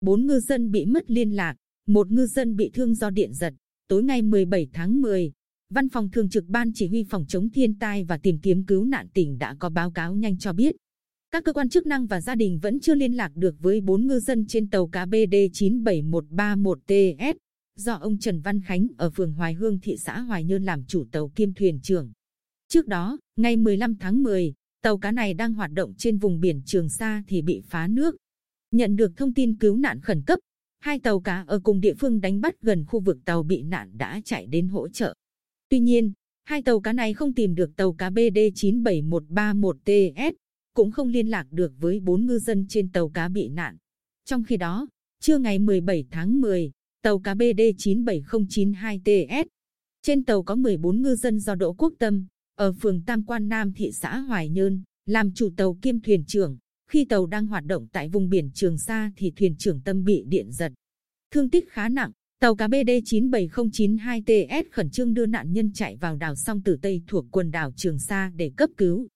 bốn ngư dân bị mất liên lạc, một ngư dân bị thương do điện giật. Tối ngày 17 tháng 10, Văn phòng Thường trực Ban Chỉ huy Phòng chống thiên tai và tìm kiếm cứu nạn tỉnh đã có báo cáo nhanh cho biết. Các cơ quan chức năng và gia đình vẫn chưa liên lạc được với bốn ngư dân trên tàu cá BD 97131TS do ông Trần Văn Khánh ở phường Hoài Hương thị xã Hoài Nhơn làm chủ tàu kiêm thuyền trưởng. Trước đó, ngày 15 tháng 10, tàu cá này đang hoạt động trên vùng biển Trường Sa thì bị phá nước. Nhận được thông tin cứu nạn khẩn cấp, hai tàu cá ở cùng địa phương đánh bắt gần khu vực tàu bị nạn đã chạy đến hỗ trợ. Tuy nhiên, hai tàu cá này không tìm được tàu cá BD 97131TS, cũng không liên lạc được với bốn ngư dân trên tàu cá bị nạn. Trong khi đó, trưa ngày 17 tháng 10, tàu cá BD 97092TS. Trên tàu có 14 ngư dân do Đỗ Quốc Tâm, ở phường Tam Quan Nam thị xã Hoài Nhơn, làm chủ tàu kiêm thuyền trưởng. Khi tàu đang hoạt động tại vùng biển Trường Sa thì thuyền trưởng Tâm bị điện giật. Thương tích khá nặng, tàu cá BD 97092TS khẩn trương đưa nạn nhân chạy vào đảo song tử Tây thuộc quần đảo Trường Sa để cấp cứu.